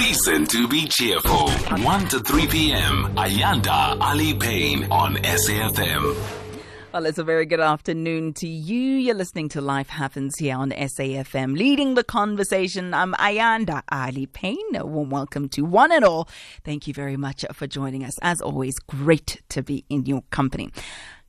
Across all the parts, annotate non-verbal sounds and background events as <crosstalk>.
Reason to be cheerful. 1 to 3 p.m. Ayanda Allie-Paine on SAFM. Well, it's a very good afternoon to you. You're listening to Life Happens here on SAFM. Leading the conversation, I'm Ayanda Allie-Paine. A warm welcome to one and all. Thank you very much for joining us. As always, great to be in your company.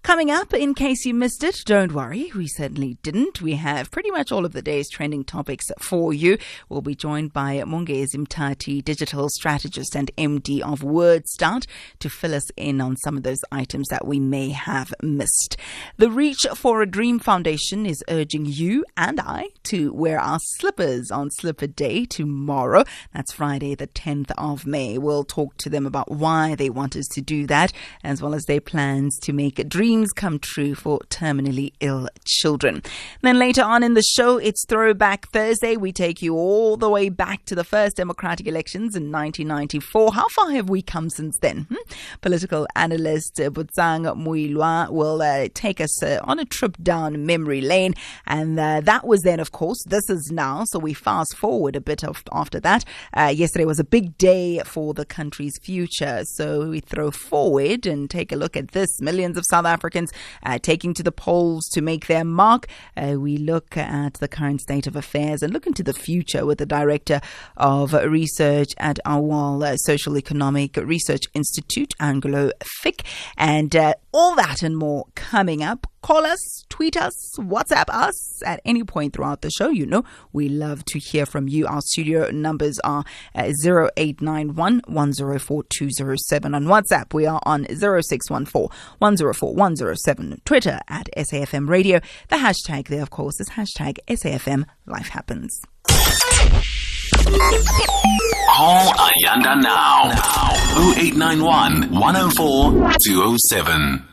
Coming up, in case you missed it, don't worry, we certainly didn't. We have pretty much all of the day's trending topics for you. We'll be joined by Mongezi Mtati, digital strategist and MD of WordStart, to fill us in on some of those items that we may have missed. The Reach for a Dream Foundation is urging you and I to wear our slippers on Slipper Day tomorrow. That's Friday, the 10th of May. We'll talk to them about why they want us to do that, as well as their plans to make a dream dreams come true for terminally ill children. Then later on in the show, it's Throwback Thursday. We take you all the way back to the first democratic elections in 1994. How far have we come since then? Hmm? Political analyst uh, Butsang Muilwa will uh, take us uh, on a trip down memory lane. And uh, that was then, of course, this is now. So we fast forward a bit of, after that. Uh, yesterday was a big day for the country's future. So we throw forward and take a look at this. Millions of South Africans Africans uh, taking to the polls to make their mark. Uh, we look at the current state of affairs and look into the future with the director of research at Awal Social Economic Research Institute, Anglo Fick, and uh, all that and more coming up. Call us, tweet us, WhatsApp us at any point throughout the show. You know, we love to hear from you. Our studio numbers are uh, 0891 104 207 on WhatsApp. We are on 0614 104 107. Twitter at SAFM Radio. The hashtag there, of course, is hashtag SAFM Life Happens. Call Ayanda now. now. 0891 104 207.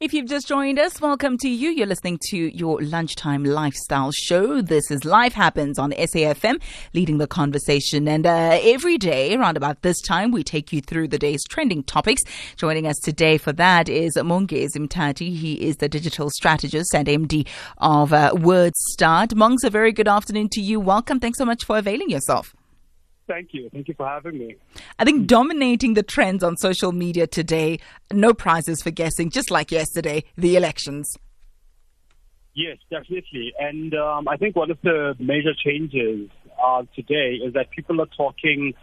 If you've just joined us, welcome to you. You're listening to your lunchtime lifestyle show. This is Life Happens on SAFM, leading the conversation. And uh, every day, around about this time, we take you through the day's trending topics. Joining us today for that is Mongezi Mtati. He is the digital strategist and MD of uh, WordStart. Mongs, a very good afternoon to you. Welcome. Thanks so much for availing yourself. Thank you. Thank you for having me. I think dominating the trends on social media today, no prizes for guessing, just like yesterday, the elections. Yes, definitely. And um, I think one of the major changes uh, today is that people are talking,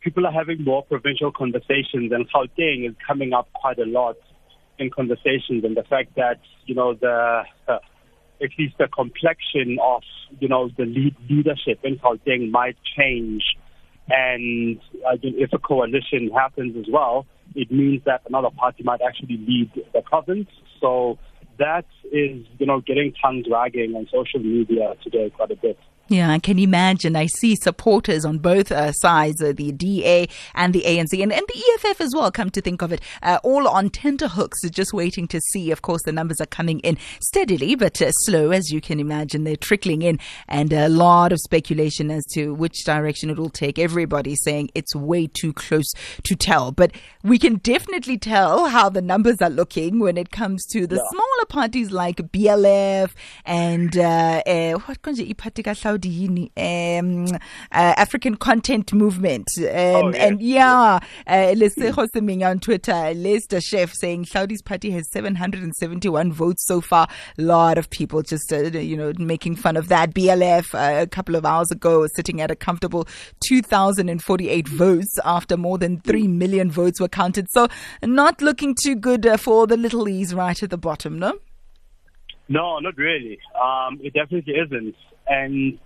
people are having more provincial conversations, and Gauteng is coming up quite a lot in conversations, and the fact that, you know, the. Uh, <laughs> at least the complexion of, you know, the lead leadership in Gauteng might change and uh, if a coalition happens as well, it means that another party might actually lead the province. So that is, you know, getting tongues wagging on social media today quite a bit. Yeah, I can imagine. I see supporters on both uh, sides, uh, the DA and the ANC, and, and the EFF as well, come to think of it, uh, all on tenterhooks, just waiting to see. Of course, the numbers are coming in steadily, but uh, slow, as you can imagine. They're trickling in, and a lot of speculation as to which direction it will take. Everybody saying it's way too close to tell, but we can definitely tell how the numbers are looking when it comes to the yeah. smaller parties like BLF and uh, uh, what Hlaudi um, uh, African Content Movement. Um, oh, yes. And yeah, uh, Lesego Semenya on Twitter, LesDaChef saying Hlaudi's party has 771 votes so far. A lot of people just, uh, you know, making fun of that. BLF uh, a couple of hours ago was sitting at a comfortable 2,048 votes after more than 3 million votes were counted. So not looking too good uh, for the little E's right at the bottom, no? No, not really. Um, it definitely isn't. And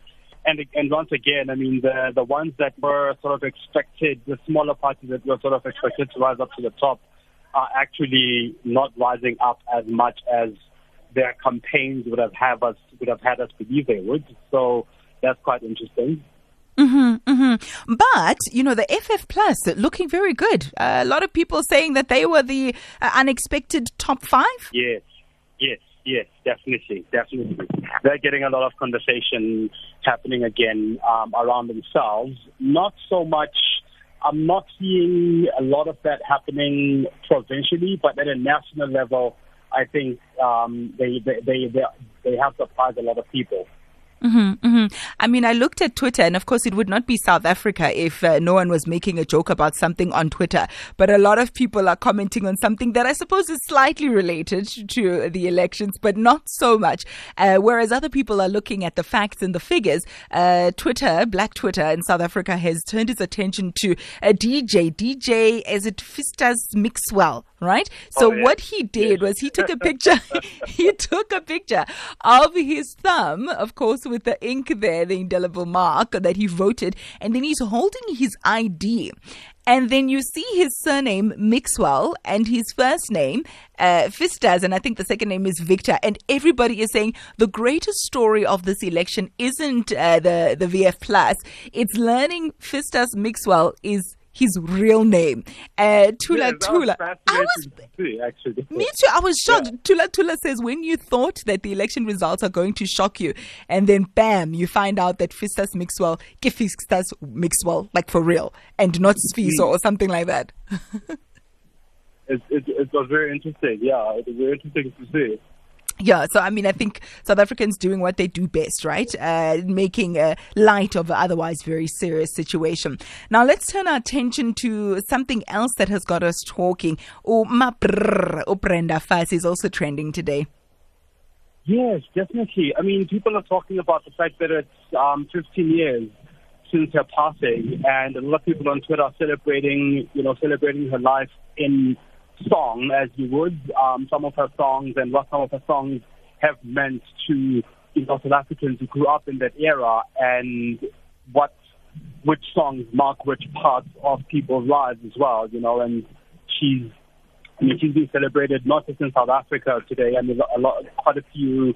and and once again, I mean the the ones that were sort of expected, the smaller parties that were sort of expected to rise up to the top, are actually not rising up as much as their campaigns would have have us would have had us believe they would. So that's quite interesting. Mm-hmm, mm-hmm. But you know the FF Plus looking very good. Uh, a lot of people saying that they were the uh, unexpected top five. Yes, yes. Yes, definitely, definitely. They're getting a lot of conversation happening again um, around themselves. Not so much. I'm not seeing a lot of that happening provincially, but at a national level, I think um, they, they they they have surprised a lot of people. Mm-hmm, mm-hmm. I mean, I looked at Twitter, and of course, it would not be South Africa if uh, no one was making a joke about something on Twitter. But a lot of people are commenting on something that I suppose is slightly related to the elections, but not so much. Uh, whereas other people are looking at the facts and the figures. Uh, Twitter, Black Twitter in South Africa, has turned its attention to a DJ. DJ, is it Fistas Mixwell? right? So Oh, yeah. what he did was he took a <laughs> picture. <laughs> he took a picture of his thumb, of course, with the ink there, the indelible mark that he voted, and then he's holding his ID. And then you see his surname Mixwell and his first name uh, Fistas, and I think the second name is Victor. And everybody is saying the greatest story of this election isn't uh, the the FF plus; it's learning Fistas Mixwell is his real name. Uh, Tula Yeah, was Tula. I was to see, actually. me too. I was shocked. Tula Tula says when you thought that the election results are going to shock you, and then bam, you find out that Fistas Mixwell, give Fistas Mixwell, like for real, and not Sfiso or something like that. <laughs> It, it, it was very interesting. Yeah, it was very interesting to see. Yeah, so I mean, I think South Africans doing what they do best, right? Uh, making uh, light of an otherwise very serious situation. Now, let's turn our attention to something else that has got us talking. Oh, MaBrrr, Brenda Fassie is also trending today. Yes, definitely. I mean, people are talking about the fact that it's um, 15 years since her passing, and a lot of people on Twitter are celebrating, you know, celebrating her life in song, as you would. Um, some of her songs and what some of her songs have meant to you know, South Africans who grew up in that era, and what which songs mark which parts of people's lives as well. You know, and she's I mean, she's being celebrated not just in South Africa today. I mean, a lot, quite a few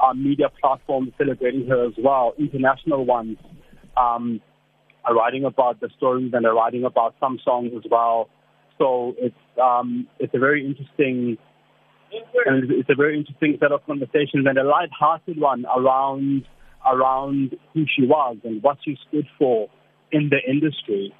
uh, media platforms celebrating her as well. International ones um, are writing about the stories and are writing about some songs as well. So it's um, it's a very interesting and it's a very interesting set of conversations and a light-hearted one around around who she was and what she stood for in the industry.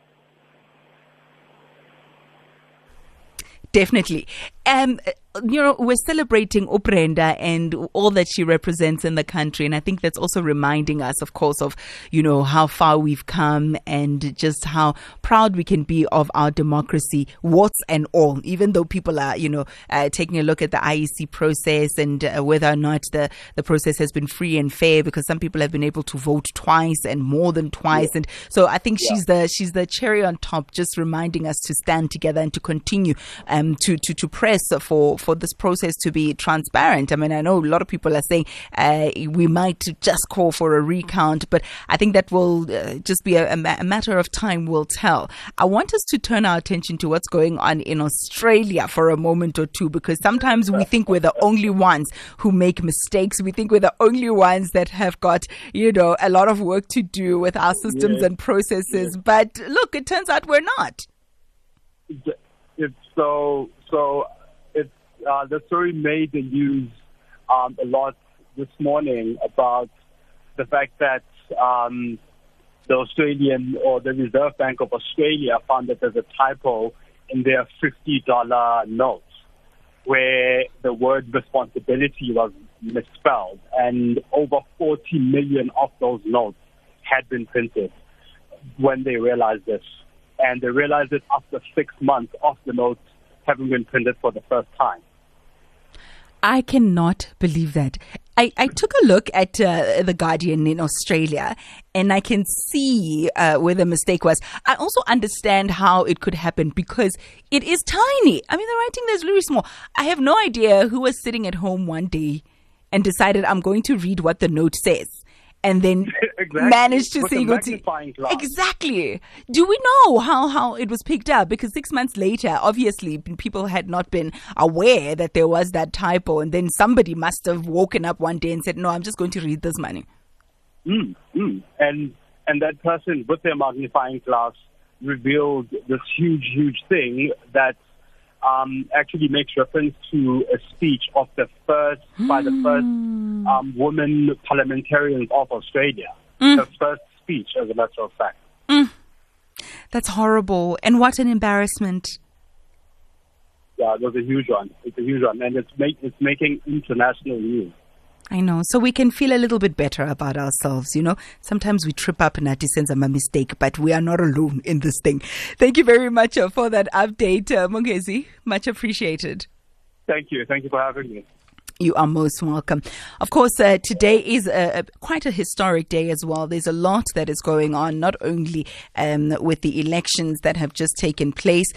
Definitely. Um, you know, we're celebrating Oprenda and all that she represents in the country. And I think that's also reminding us, of course, of, you know, how far we've come and just how proud we can be of our democracy, warts and all, even though people are, you know, uh, taking a look at the IEC process and uh, whether or not the, the process has been free and fair, because some people have been able to vote twice and more than twice. And so I think she's the, she's the cherry on top, just reminding us to stand together and to continue, um, to, to, to press for, for this process to be transparent. I mean, I know a lot of people are saying uh, we might just call for a recount, but I think that will uh, just be a, a, ma- a matter of time will tell. I want us to turn our attention to what's going on in Australia for a moment or two, because sometimes we think we're the only ones who make mistakes. We think we're the only ones that have got, you know, a lot of work to do with our systems Yeah. and processes. But look, it turns out we're not. it's so so uh, the story made the news um, a lot this morning about the fact that um, the Australian or the Reserve Bank of Australia found that there's a typo in their fifty dollar notes where the word responsibility was misspelled and over 40 million of those notes had been printed when they realized this. And they realized it after six months of the notes having been printed for the first time. I cannot believe that. I, I took a look at uh, The Guardian in Australia and I can see uh, where the mistake was. I also understand how it could happen because it is tiny. I mean, the writing there is really small. I have no idea who was sitting at home one day and decided I'm going to read what the note says and then <laughs> Exactly. managed to With see go. Exactly. Do we know how, how it was picked up? Because six months later, obviously, people had not been aware that there was that typo. And then somebody must have woken up one day and said, No, I'm just going to read this money. Mm, mm. And and that person with their magnifying glass revealed this huge, huge thing that um, actually makes reference to a speech of the first by the first um, woman parliamentarians of Australia. The first speech, as a matter of fact. That's horrible. And what an embarrassment. Yeah, it was a huge one. It's a huge one, and it's make, it's making international news. I know. So we can feel a little bit better about ourselves, you know. Sometimes we trip up and our sense of a mistake, but we are not alone in this thing. Thank you very much uh, for that update, uh, Mongezi. Much appreciated. Thank you. Thank you for having me. You are most welcome. Of course, uh, today is a, a, quite a historic day as well. There's a lot that is going on, not only um, with the elections that have just taken place.